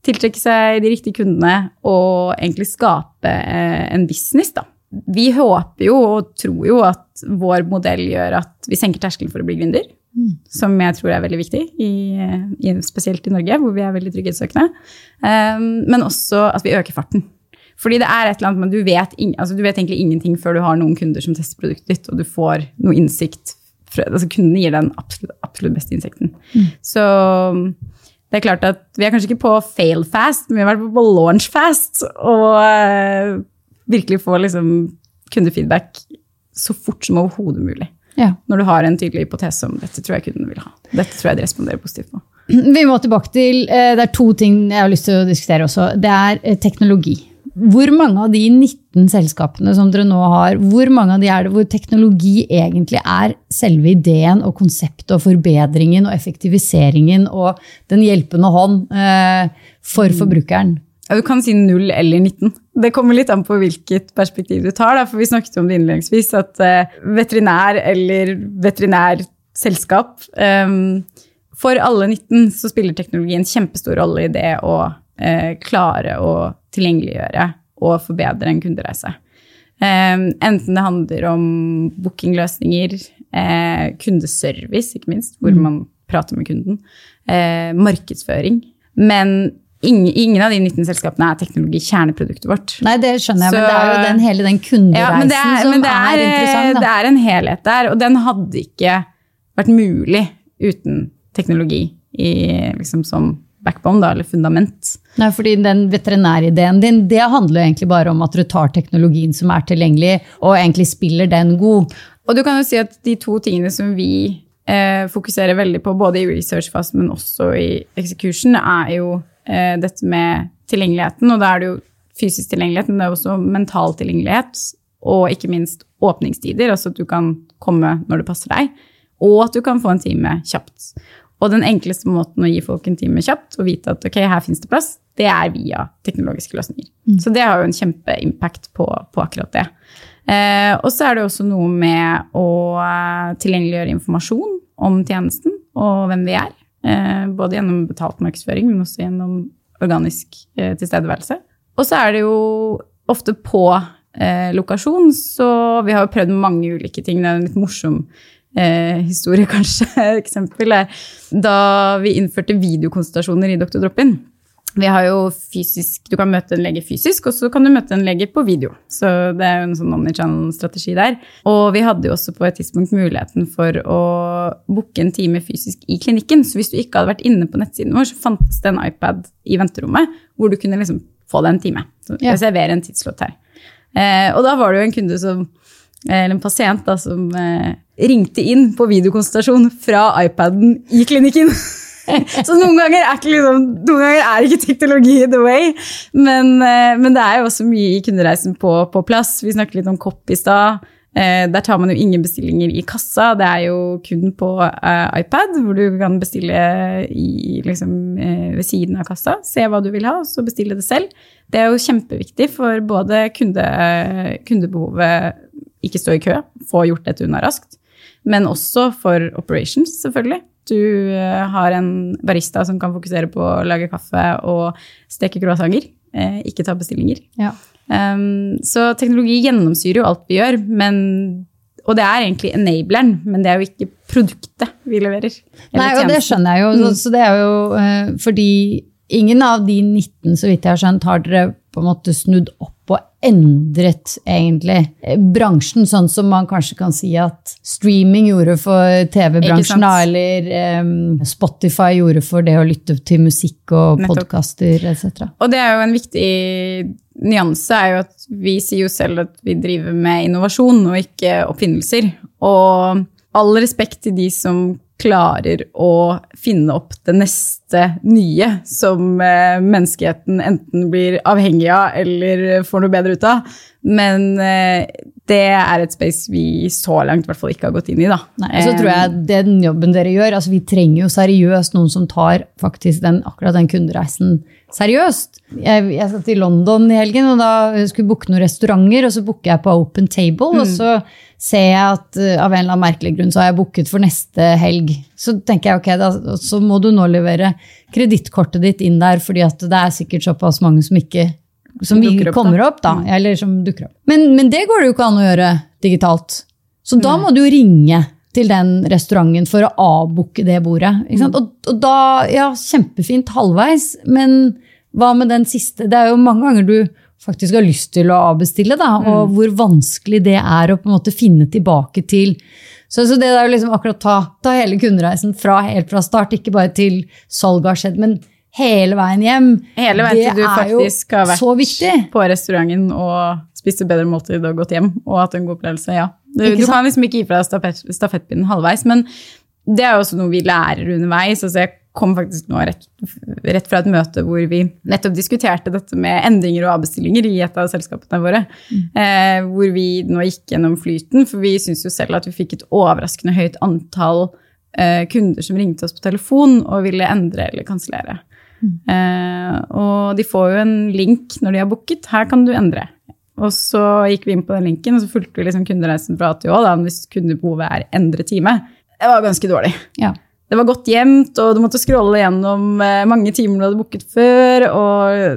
tiltrekke seg de riktige kundene og egentlig skape eh, en business. da. Vi håper jo og tror jo at vår modell gjør at vi senker terskelen for å bli gründer. Som jeg tror er veldig viktig, i, i, spesielt i Norge, hvor vi er veldig trygghetssøkende. Um, men også at vi øker farten. Fordi det er et eller annet, men du vet, in, altså du vet egentlig ingenting før du har noen kunder som tester produktet ditt, og du får noe innsikt. Fra, altså Kundene gir den absolutt, absolutt beste innsikten. Så det er klart at vi er kanskje ikke på fail fast, men vi har vært på launch fast. Og eh, virkelig få liksom kundefeedback så fort som overhodet mulig. Ja. Når du har en tydelig hypotese om dette tror jeg kundene vil ha. Dette tror jeg de responderer positivt på. Vi må tilbake til eh, Det er to ting jeg har lyst til å diskutere også. Det er eh, teknologi. Hvor mange av de 19 selskapene som dere nå har, hvor mange av de er det hvor teknologi egentlig er selve ideen og konseptet og forbedringen og effektiviseringen og den hjelpende hånd eh, for forbrukeren? Ja, du kan si 0 eller 19. Det kommer litt an på hvilket perspektiv du tar. Da. For vi snakket om det innledningsvis, at uh, veterinær eller veterinærselskap um, For alle 19 så spiller teknologi en kjempestor rolle i det å uh, klare å tilgjengeliggjøre og forbedre en kundereise. Um, enten det handler om bookingløsninger, eh, kundeservice, ikke minst, hvor man prater med kunden, eh, markedsføring. Men ingen, ingen av de 19 selskapene er teknologikjerneproduktet vårt. Nei, det skjønner jeg, men det er jo den, hele den kundereisen Ja, er, som er, er, interessant. det er en helhet der, og den hadde ikke vært mulig uten teknologi i, liksom, som backbone, da, eller fundament. Nei, fordi den veterinærideen din, det handler jo egentlig bare om at du tar teknologien som er tilgjengelig, og egentlig spiller den god. Og du kan jo si at de to tingene som vi eh, fokuserer veldig på, både i research fast, men også i execution, er jo eh, dette med tilgjengeligheten. Og da er det jo fysisk tilgjengelighet, men det er også mental tilgjengelighet. Og ikke minst åpningstider, altså at du kan komme når det passer deg. Og at du kan få en time kjapt. Og den enkleste måten å gi folk en time kjapt og vite at ok, her finnes det plass, det er via teknologiske løsninger. Så det har jo en kjempeimpact på, på akkurat det. Eh, og så er det også noe med å eh, tilgjengeliggjøre informasjon om tjenesten og hvem vi er. Eh, både gjennom betalt markedsføring, men også gjennom organisk eh, tilstedeværelse. Og så er det jo ofte på eh, lokasjon, så vi har jo prøvd mange ulike ting. Det er en litt morsom eh, historie, kanskje. Eksempel da vi innførte videokonsultasjoner i Dr. Drop-in. Vi har jo fysisk, Du kan møte en lege fysisk, og så kan du møte en lege på video. Så det er jo en sånn omnichannel-strategi der. Og vi hadde jo også på et tidspunkt muligheten for å booke en time fysisk i klinikken. Så hvis du ikke hadde vært inne på nettsiden vår, så fantes det en iPad i venterommet hvor du kunne liksom få deg en time. Så Ja. reservere en tidslott her. Eh, og da var det jo en kunde som eller en pasient da, som eh, ringte inn på videokonsultasjon fra iPaden i klinikken. Så noen ganger er ikke, liksom, noen ganger er ikke teknologi the way, men, eh, men det er jo også mye i kundereisen på, på plass. Vi snakket litt om kopp i stad. Eh, der tar man jo ingen bestillinger i kassa, det er jo kun på eh, iPad, hvor du kan bestille i, liksom, ved siden av kassa, se hva du vil ha, og så bestille det selv. Det er jo kjempeviktig for både kunde, kundebehovet, ikke stå i kø, få gjort dette unna raskt, men også for operations, selvfølgelig. Du har en barista som kan fokusere på å lage kaffe og steke croissanter, ikke ta bestillinger. Ja. Um, så teknologi gjennomsyrer jo alt vi gjør, men, og det er egentlig enableren, men det er jo ikke produktet vi leverer. Nei, og det skjønner jeg jo. Mm. Så, det er jo uh, fordi ingen av de 19, så vidt jeg har skjønt, har dere på en måte snudd opp endret egentlig bransjen, sånn som man kanskje kan si at streaming gjorde for TV-bransjen, eller um, Spotify gjorde for det å lytte til musikk og podkaster etc. Og det er jo en viktig nyanse, er jo at vi sier jo selv at vi driver med innovasjon og ikke oppfinnelser. Og all respekt til de som klarer å finne opp det neste nye som eh, menneskeheten enten blir avhengig av eller får noe bedre ut av. Men eh, det er et space vi så langt i hvert fall ikke har gått inn i. da. Nei, så tror jeg eh, den jobben dere gjør, altså Vi trenger jo seriøst noen som tar faktisk den, akkurat den kundereisen seriøst. Jeg, jeg skal til London i helgen, og da skulle jeg booke noen restauranter. og Så booker jeg på Open Table, mm. og så ser jeg at uh, av en eller annen merkelig grunn så har jeg booket for neste helg. Så tenker jeg ok, da, så må du nå levere kredittkortet ditt inn der, fordi at det er sikkert såpass mange som ikke som opp, kommer opp, da. Mm. Eller som dukker opp. Men, men, det går det jo ikke an å gjøre digitalt. Så da må du jo ringe til den restauranten for å avbooke det bordet. Mm. Og, og, da, ja, kjempefint halvveis, men hva med den siste? Det er jo mange ganger du faktisk har lyst til å avbestille, da, og mm. hvor vanskelig det er å på en måte finne tilbake til. Så, så det er jo liksom akkurat ta, ta hele kundereisen fra, helt fra start, ikke bare til salget har skjedd, men hele veien hjem. Hele veien til du faktisk har vært på restauranten og spist et bedre måltid og gått hjem og hatt en god opplevelse. Ja. Du, du kan liksom ikke gi fra deg stafett, stafettpinnen halvveis, men det er jo også noe vi lærer underveis. altså jeg kom faktisk nå rett, rett, fra et møte hvor vi nettopp diskuterte dette med endringer og avbestillinger i et av selskapene våre. Mm. Eh, hvor vi nå gikk gjennom flyten, for vi syns jo selv at vi fikk et overraskende høyt antall eh, kunder som ringte oss på telefon og ville endre eller kansellere. Mm. Eh, og de får jo en link når de har booket. Her kan du endre. Og så gikk vi inn på den linken, og så fulgte vi liksom kundereisen fra A til Å. Hvis kundebehovet er endre time. Det var ganske dårlig. Ja det var godt gjemt, og du måtte scrolle gjennom eh, mange timer du hadde booket før.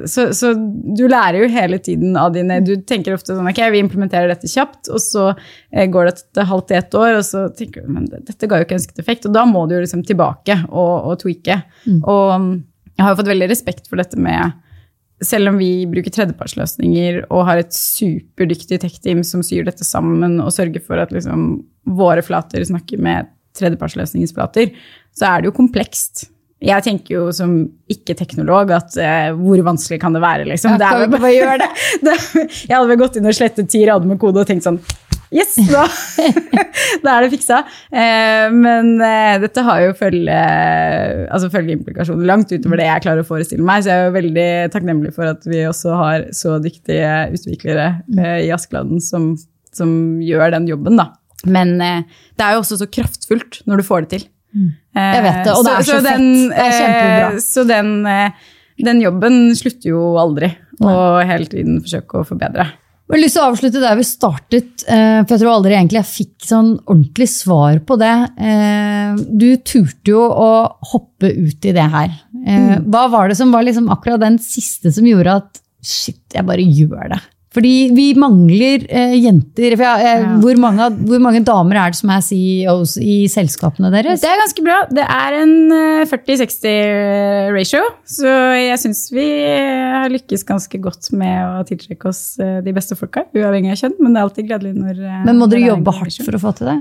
Så, så, du lærer jo hele tiden av dine Du tenker ofte sånn ok, vi implementerer dette kjapt, og så eh, går det et halvt til ett år, og så tenker du men dette ga jo ikke ønsket effekt. Og da må du jo liksom tilbake og, og tweake. Mm. Og mm, jeg har jo fått veldig respekt for dette med selv om vi bruker tredjepartsløsninger og har et superdyktig tech-team som syr dette sammen og sørger for at liksom, våre flater snakker med tredjepartsløsningens flater, så er det jo komplekst. Jeg tenker jo som ikke-teknolog at eh, hvor vanskelig kan det være, liksom. Ja, det bare gjøre det. det. Jeg hadde vel gått inn og slettet ti rader med kode og tenkt sånn Yes, da, da er det fiksa. Uh, men uh, dette har jo følge, altså følgeimplikasjoner langt utover det jeg klarer å forestille meg, så jeg er jo veldig takknemlig for at vi også har så dyktige utviklere i Askeladden som, som gjør den jobben, da. Men det er jo også så kraftfullt når du får det til. Mm. Jeg vet det, og det er så, så, så den. Det er kjempebra. Eh, så den, eh, den, jobben slutter jo aldri, og hele tiden forsøke å forbedre. Jeg har lyst til å avslutte der vi startet, eh, for jeg tror aldri egentlig jeg fikk sånn ordentlig svar på det. Du turte jo å hoppe ut i det her. Mm. Hva var det som var liksom akkurat den siste som gjorde at shit, jeg bare gjør det? Fordi vi mangler eh, jenter. Jeg, eh, ja. hvor, mange, hvor, mange, damer er det som er CEOs i selskapene deres? Det er ganske bra. Det er en 40-60 eh, ratio. Så jeg syns vi har lykkes ganske godt med å tiltrekke oss eh, de beste folka. Uavhengig av kjønn, men det er alltid gledelig når eh, Men må dere jobbe hardt for å få til det?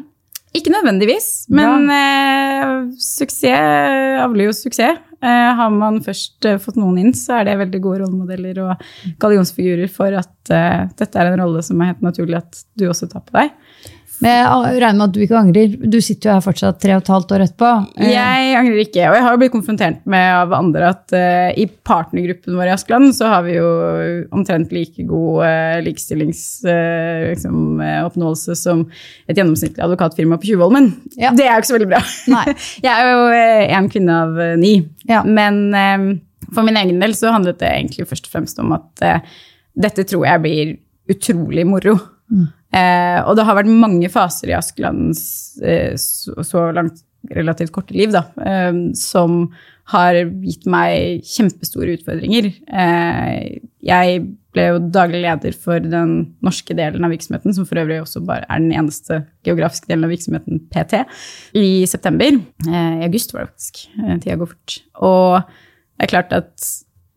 Ikke nødvendigvis, men eh, suksess avler jo suksess. Eh, har man først eh, fått noen inn, så er det veldig gode rollemodeller og gallionsfigurer for at eh, dette er en rolle som er helt naturlig at du også tar på deg. Men jeg regner med at du ikke angrer. Du sitter jo her fortsatt tre og et halvt år etterpå. Eh, Jeg angrer ikke, og jeg har jo blitt konfrontert med av andre at uh, i partnergruppen vår i Askeland så har vi jo omtrent like god uh, likestillingsoppnåelse liksom, eh, som et gjennomsnittlig advokatfirma på Tjuvholmen. Ja. Det er jo ikke så veldig bra. Jeg er jo én kvinne av eh, ni. Ja. Men eh, for min egen del så handlet det egentlig først og fremst om at eh, dette tror jeg blir utrolig moro. Eh, og det har vært mange faser i Askelands eh, så, så langt relativt korte liv da, eh, som har gitt meg kjempestore utfordringer. Eh, jeg ble jo daglig leder for den norske delen av virksomheten, som for øvrig også bare er den eneste geografiske delen av virksomheten PT, i september. Eh, I august var det faktisk. Eh, Tida går fort. Og det er klart at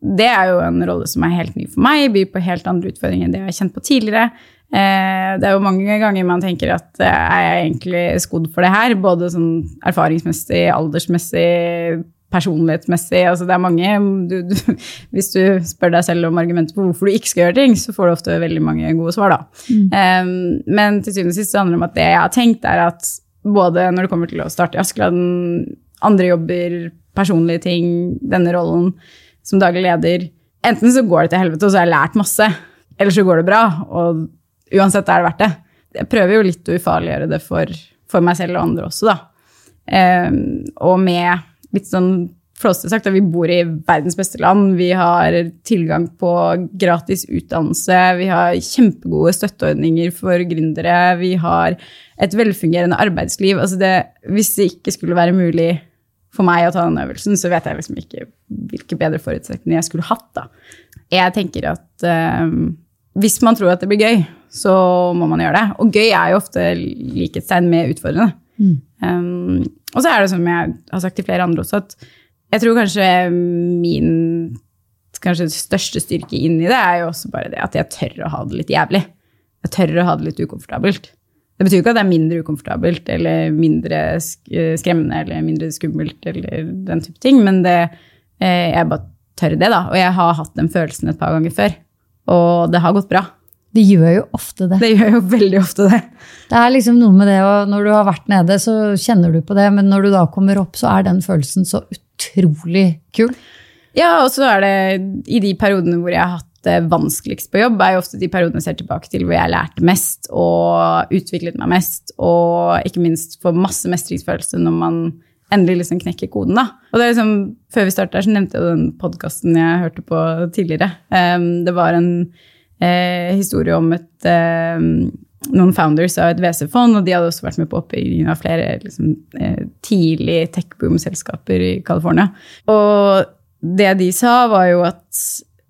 det er jo en rolle som er helt ny for meg, byr på helt andre utfordringer enn det jeg har kjent på tidligere. Eh, Det er jo mange ganger man tenker at eh, er jeg egentlig skodd for det her? Både sånn erfaringsmessig, aldersmessig, personlighetsmessig. Altså det er mange du, du, Hvis du spør deg selv om argumenter på hvorfor du ikke skal gjøre ting, så får du ofte veldig mange gode svar, da. Eh, Men til syvende og sist så handler det om at det jeg har tenkt, er at både når det kommer til å starte i Askeladden, andre jobber, personlige ting, denne rollen som daglig leder Enten så går det til helvete, og så har jeg lært masse, eller så går det bra. Og uansett er det verdt det. Jeg prøver jo litt å ufarliggjøre det for, for meg selv og andre også, da. Eh, og med litt sånn flåsete sagt, at vi bor i verdens beste land. Vi har tilgang på gratis utdannelse. Vi har kjempegode støtteordninger for gründere. Vi har et velfungerende arbeidsliv. Altså det, hvis det ikke skulle være mulig for meg å ta den øvelsen, så vet jeg liksom ikke hvilke bedre forutsetninger jeg skulle hatt. da. Jeg tenker at eh, hvis man tror at det blir gøy, så må man gjøre det. Og gøy er jo ofte likhetstegn med utfordrende. Um, og så er det som jeg har sagt til flere andre også, at jeg tror kanskje min kanskje største styrke inn i det er jo også bare det at jeg tør å ha det litt jævlig. Jeg tør å ha det litt ukomfortabelt. Det betyr ikke at det er mindre ukomfortabelt eller mindre skremmende eller mindre skummelt eller den type ting, men det, eh, jeg bare tør det, da. Og jeg har hatt den følelsen et par ganger før, og det har gått bra. Det gjør jo ofte det. Det gjør jo veldig ofte det. Det er liksom noe med det, og når du har vært nede, så kjenner du på det, men når du da kommer opp, så er den følelsen så utrolig kul. Ja, og så er det i de periodene hvor jeg har hatt det vanskeligst på jobb, er jo ofte de periodene jeg ser tilbake til hvor jeg lærte mest og utviklet meg mest, og ikke minst får masse mestringsfølelse når man endelig liksom knekke koden. da. Og det er liksom, Før vi startet her, så nevnte jeg den podkasten jeg hørte på tidligere. Um, det var en eh, historie om et, eh, noen founders av et WC-fond, og de hadde også vært med på oppbyggingen av flere liksom, eh, tidlig tech-boom-selskaper i California. Og det de sa, var jo at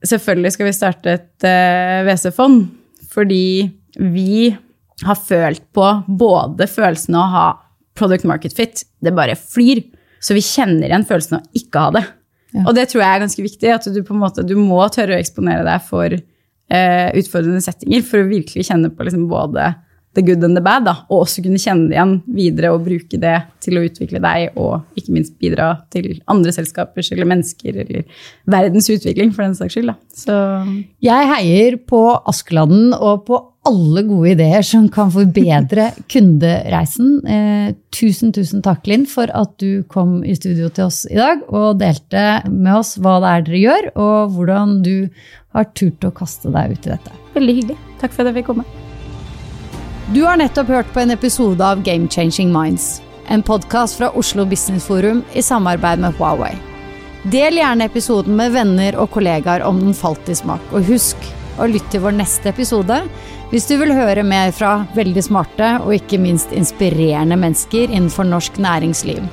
selvfølgelig skal vi starte et eh, WC-fond, fordi vi har følt på både følelsen av å ha product market fit, det bare flyr, så vi kjenner igjen følelsen av å ikke ha det. Ja. Og det tror jeg er ganske viktig, at du på en måte, du må tørre å eksponere deg for eh, utfordrende settinger for å virkelig kjenne på liksom både the good and the bad, da, og også kunne kjenne det igjen videre og bruke det til å utvikle deg, og ikke minst bidra til andre selskapers eller mennesker eller verdens utvikling, for den saks skyld. Da. Så Jeg heier på Askeladden og på alle gode ideer som kan forbedre kundereisen. Eh, tusen, tusen takk, Linn, for at du kom i studio til oss i dag og delte med oss hva det er dere gjør, og hvordan du har turt å kaste deg ut i dette. veldig hyggelig. Takk for at jeg fikk komme. Du har nettopp hørt på en episode av Game Changing Minds, en podkast fra Oslo Business Forum i samarbeid med Huawei. Del gjerne episoden med venner og kollegaer om den falt i smak, og husk å lytte til vår neste episode hvis du vil høre mer fra veldig smarte og ikke minst inspirerende mennesker innenfor norsk næringsliv.